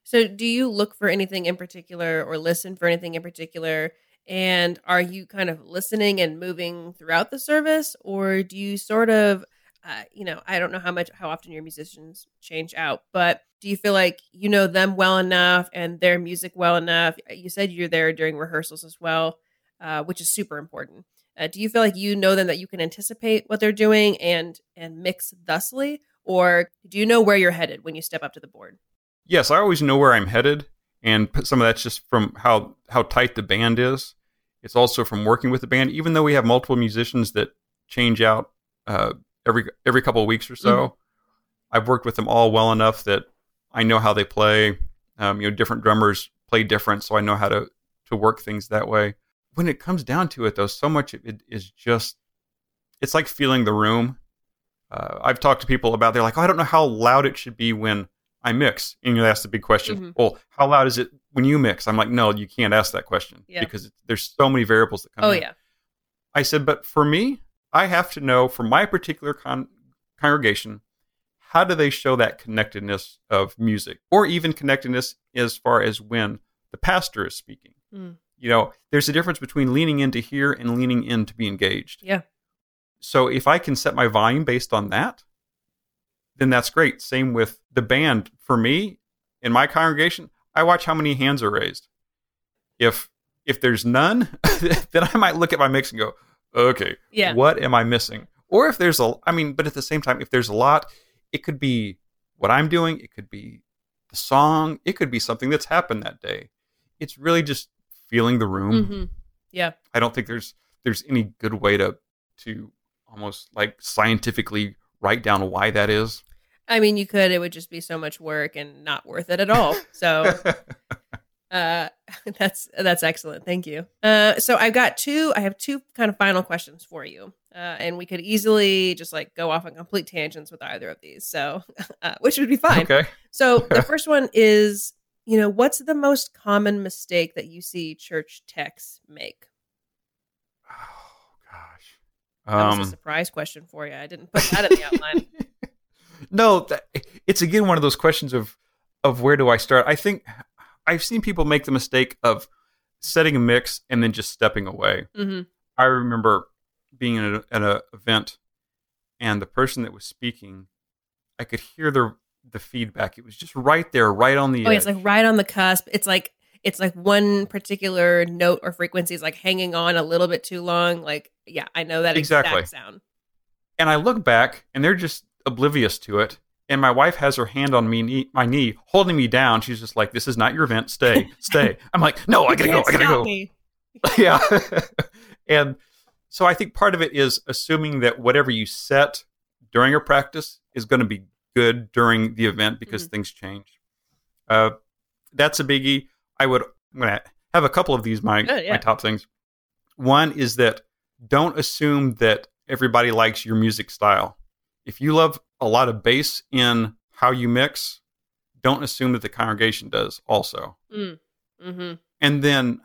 So, do you look for anything in particular or listen for anything in particular? And are you kind of listening and moving throughout the service, or do you sort of, uh, you know, I don't know how much, how often your musicians change out, but do you feel like you know them well enough and their music well enough? You said you're there during rehearsals as well, uh, which is super important. Uh, do you feel like you know them that you can anticipate what they're doing and and mix thusly, or do you know where you're headed when you step up to the board? Yes, I always know where I'm headed, and some of that's just from how how tight the band is. It's also from working with the band, even though we have multiple musicians that change out uh, every every couple of weeks or so. I've worked with them all well enough that I know how they play. Um, you know, different drummers play different, so I know how to to work things that way. When it comes down to it, though, so much of it is just it's like feeling the room. Uh, I've talked to people about they're like, oh, I don't know how loud it should be when I mix. And you ask the big question, Mhm. well, how loud is it when you mix? I'm like, no, you can't ask that question Yeah. because it's, there's so many variables that come Oh in. yeah, I said, but for me, I have to know for my particular con- congregation, how do they show that connectedness of music or even connectedness as far as when the pastor is speaking? Mm. You know, there's a difference between leaning in to hear and leaning in to be engaged. yeah. So if I can set my volume based on that, then that's great. Same with the band. For me, in my congregation, I watch how many hands are raised. If if there's none, then I might look at my mix and go, okay, Yeah. what am I missing? Or if there's a, I mean, but at the same time, if there's a lot, it could be what I'm doing, it could be the song, it could be something that's happened that day. It's really just feeling the room. hmm Yeah. I don't think there's there's any good way to to almost like scientifically write down why that is. I mean, you could. It would just be so much work and not worth it at all. So uh, that's that's excellent. Thank you. Uh, so I've got two. I have two kind of final questions for you, uh, and we could easily just like go off on complete tangents with either of these. So, uh, which would be fine. okay. So the first one is, you know, what's the most common mistake that you see church techs make? Oh gosh. That was Um, a surprise question for you. I didn't put that in the outline. no, that, it's again one of those questions of of where do I start? I think I've seen people make the mistake of setting a mix and then just stepping away. hmm I remember being at a, at a event, and the person that was speaking, I could hear the the feedback. It was just right there, right on the Oh, edge. it's like right on the cusp. It's like it's like one particular note or frequency is like hanging on a little bit too long. Like, yeah, I know that Exactly. exact sound. and I look back, and they're just oblivious to it. And my wife has her hand on me, knee, my knee, holding me down. She's just like, "This is not your event. Stay, stay." I'm like, "No, I gotta go. I gotta go." yeah. and so I think part of it is assuming that whatever you set during a practice is going to be good during the event because Mm-hmm. things change. Uh, that's a biggie. I would I'm to have a couple of these my Good, yeah. my top things. One is that don't assume that everybody likes your music style. If you love a lot of bass in how you mix, don't assume that the congregation does also. Mm-hmm. And then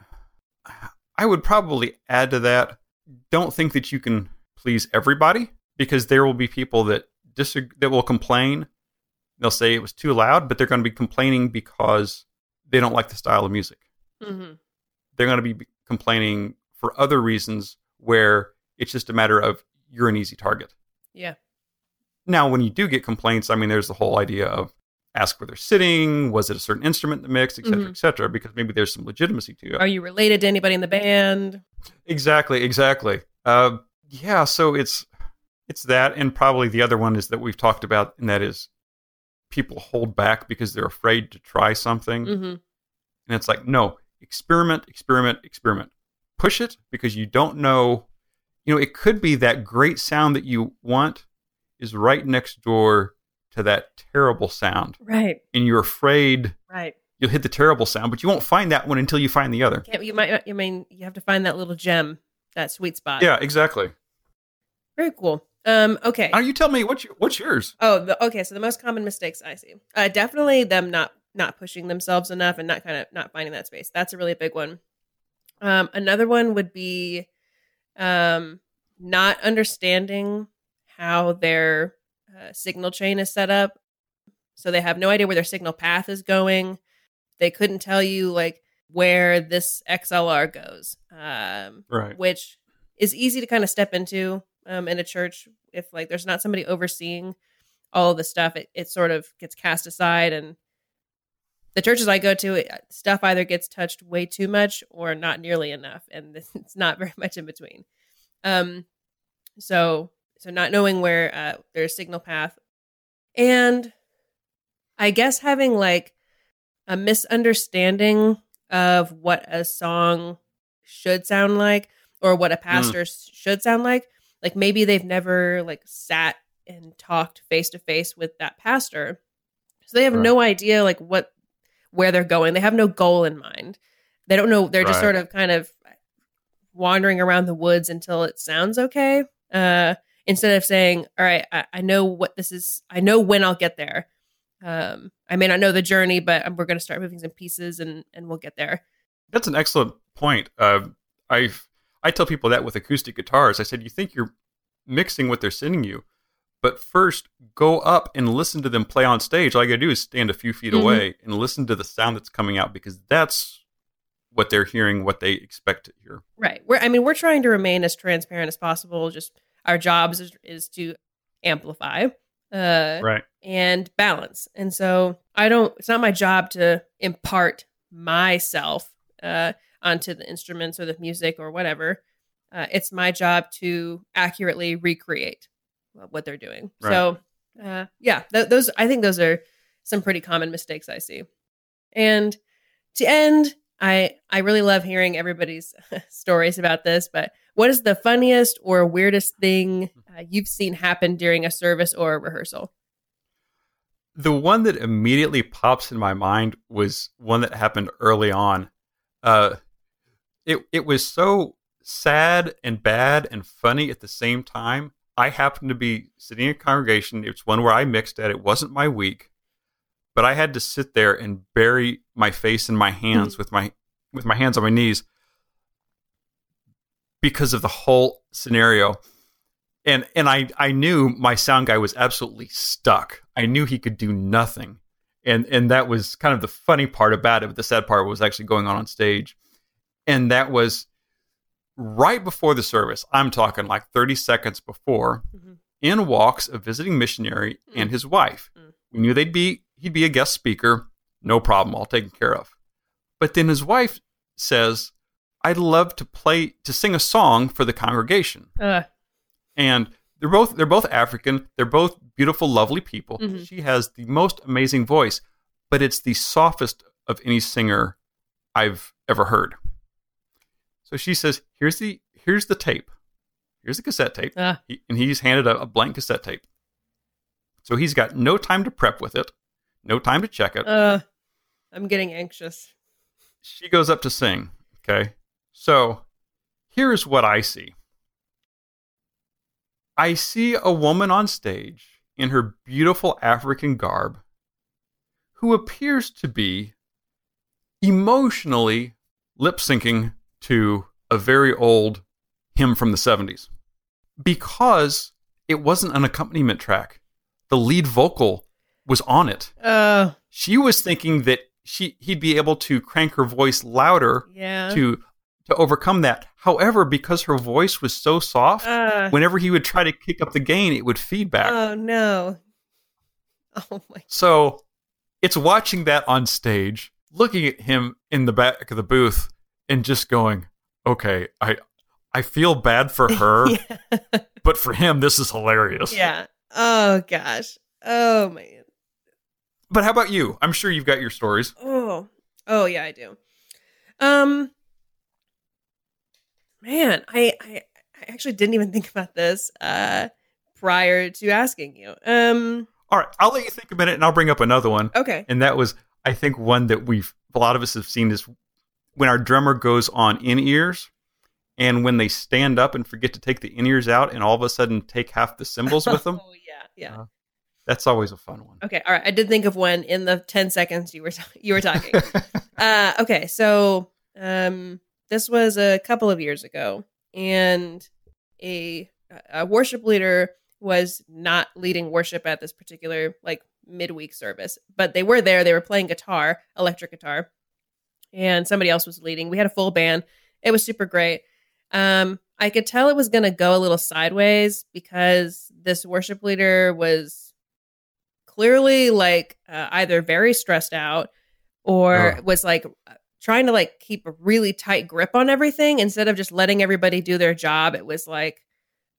I would probably add to that don't think that you can please everybody because there will be people that disagree, that will complain. They'll say it was too loud, but they're going to be complaining because they don't like the style of music. Mm-hmm. They're going to be complaining for other reasons where it's just a matter of you're an easy target. Yeah. Now, when you do get complaints, I mean, there's the whole idea of ask where they're sitting, was it a certain instrument in the mix, et cetera, Mhm. et cetera, because maybe there's some legitimacy to it. Are you related to anybody in the band? Exactly, exactly. Uh, yeah, so it's it's that, and probably the other one is that we've talked about, and that is people hold back because they're afraid to try something, Mm-hmm. and it's like no, experiment, experiment, experiment, push it because you don't know. You know, it could be that great sound that you want is right next door to that terrible sound, Right. and you're afraid Right. you'll hit the terrible sound, but you won't find that one until you find the other. Can't, you might. I mean, you have to find that little gem, that sweet spot. Yeah, exactly. Very cool. Um. Okay. Now you tell me what's your, what's yours? Oh, the, okay. So the most common mistakes I see, uh, definitely them not not pushing themselves enough and not kind of not finding that space. That's a really big one. Um, another one would be, um, not understanding how their uh, signal chain is set up. So they have no idea where their signal path is going. They couldn't tell you like where this XLR goes. Um, Right. which is easy to kind of step into um, in a church if like there's not somebody overseeing all of the stuff it, it sort of gets cast aside and the churches i go to it, stuff either gets touched way too much or not nearly enough and it's not very much in between um so so not knowing where uh, their signal path. And i guess having like a misunderstanding of what a song should sound like or what a pastor s should sound like like maybe they've never like sat and talked face to face with that pastor. So they have Right. no idea like what where they're going. They have no goal in mind. They don't know they're just sort of kind of wandering around the woods until it sounds okay. Uh instead of saying all right i, I know what this is i know when i'll get there um i may not know the journey but we're going to start moving some pieces and and we'll get there That's an excellent point. Uh, I I tell people that with acoustic guitars. I said you think you're mixing what they're sending you, but first go up and listen to them play on stage. All you gotta do is stand a few feet Mhm. away and listen to the sound that's coming out because that's what they're hearing, what they expect to hear. Right. We're I mean, we're trying to remain as transparent as possible. Just our jobs is, is to amplify uh Right. and balance. And so I don't it's not my job to impart myself uh onto the instruments or the music or whatever. Uh, it's my job to accurately recreate what they're doing. Right. So uh yeah, th- those I think those are some pretty common mistakes I see. And to end, I I really love hearing everybody's stories about this, but what is the funniest or weirdest thing uh, you've seen happen during a service or a rehearsal? The one that immediately pops in my mind was one that happened early on. Uh, it it was so sad and bad and funny at the same time. I happened to be sitting in a congregation. It's one where I mixed at. It wasn't my week, but I had to sit there and bury my face in my hands with my with my hands on my knees because of the whole scenario and and I I knew my sound guy was absolutely stuck. I knew he could do nothing, and and that was kind of the funny part about it. But the sad part was actually going on on stage, and that was right before the service. I'm talking like 30 seconds before. Mhm. In walks a visiting missionary and Mm. his wife. Mm. We knew they'd be he'd be a guest speaker. No problem, all taken care of. But then his wife says, "I'd love to play to sing a song for the congregation." Uh, and they're both they're both African. They're both beautiful, lovely people. Mhm. She has the most amazing voice, but it's the softest of any singer I've ever heard. So she says, "Here's the here's the tape. Here's the cassette tape." Ah. He, and he's handed a, a blank cassette tape. So he's got no time to prep with it, no time to check it. uh, I'm getting anxious. she goes up to sing. Okay. So here's what I see I see a woman on stage in her beautiful African garb who appears to be emotionally lip syncing to a very old hymn from the 70s because it wasn't an accompaniment track. The lead vocal was on it Uh, she was thinking that she he'd be able to crank her voice louder yeah. to to overcome that. However, because her voice was so soft, Uh, whenever he would try to kick up the gain, it would feedback. oh no. Oh my. So it's watching that on stage, looking at him in the back of the booth, and just going, "Okay, I I feel bad for her, Yeah. but for him, this is hilarious." yeah. Oh gosh. Oh man. But how about you? I'm sure you've got your stories. Oh. Oh yeah, I do. Um man, I I, I actually didn't even think about this uh prior to asking you. Um All right, I'll let you think a minute, and I'll bring up another one. okay. And that was, I think, one that we've a lot of us have seen is when our drummer goes on in ears, and when they stand up and forget to take the in ears out, and all of a sudden take half the cymbals with them. Oh yeah, yeah. Uh, That's always a fun one. Okay, all right. I did think of one in the 10 seconds you were you were talking. uh okay, so um this was a couple of years ago and a a worship leader was not leading worship at this particular like midweek service, but they were there. They were playing guitar, electric guitar, and somebody else was leading. We had a full band. It was super great. Um, I could tell it was going to go a little sideways because this worship leader was clearly like uh, either very stressed out or Oh. was like trying to like keep a really tight grip on everything instead of just letting everybody do their job. It was like,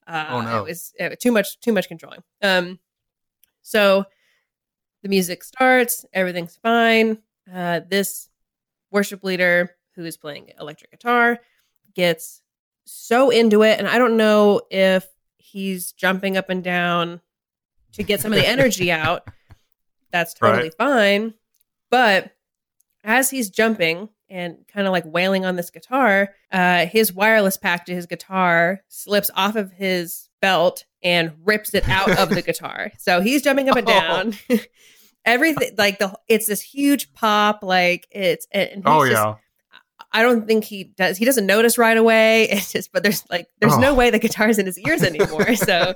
uh, Oh, no. it was uh, too much, too much controlling. Um, so the music starts, everything's fine. Uh, this worship leader who is playing electric guitar gets so into it, and I don't know if he's jumping up and down to get some of the energy out. That's totally Right. fine. But as he's jumping and kind of like wailing on this guitar, uh, his wireless pack to his guitar slips off of his belt and rips it out of the guitar. So he's jumping up and Oh. down. Everything like the it's this huge pop, like it's and he's oh just- yeah. I don't think he does. He doesn't notice right away. It's just, but there's like, there's no Oh. way the guitar's in his ears anymore. so,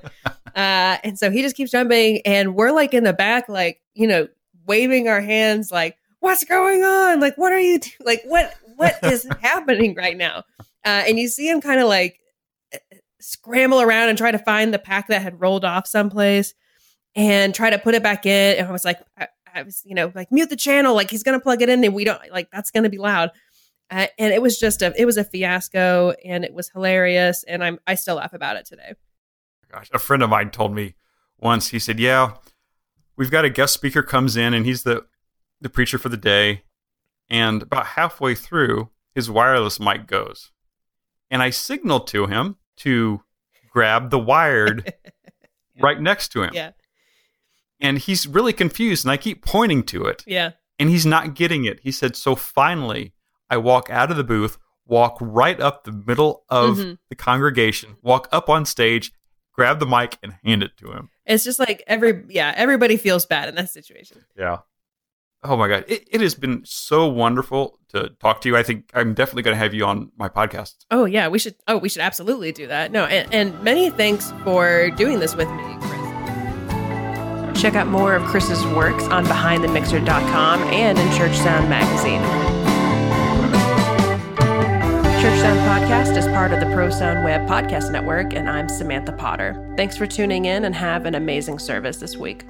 uh, and so he just keeps jumping, and we're like in the back, like you know, waving our hands, like, "What's going on? Like, what are you do- like? What what is happening right now?" Uh, and you see him kind of like scramble around and try to find the pack that had rolled off someplace, and try to put it back in. And I was like, I, I was, you know, like mute the channel, like he's gonna plug it in, and we don't like that's gonna be loud. Uh, and it was just a it was a fiasco and it was hilarious and i'm i still laugh about it today Gosh, a friend of mine told me once. He said, "Yeah, we've got a guest speaker comes in, and he's the the preacher for the day. And about halfway through, his wireless mic goes, and I signaled to him to grab the wired right next to him. yeah And he's really confused, and I keep pointing to it, yeah and he's not getting it. He said, "So finally, I walk out of the booth." Walk right up the middle of Mhm. the congregation, walk up on stage, grab the mic, and hand it to him. it's just like every yeah everybody feels bad in that situation Yeah. Oh my God. It, it has been so wonderful to talk to you. I think I'm definitely going to have you on my podcast. oh yeah we should oh we should absolutely do that no and, and many thanks for doing this with me chris check out more of chris's works on behindthemixer.com and in church sound magazine Church Sound Podcast is part of the Pro Sound Web Podcast Network, and I'm Samantha Potter. Thanks for tuning in and have an amazing service this week.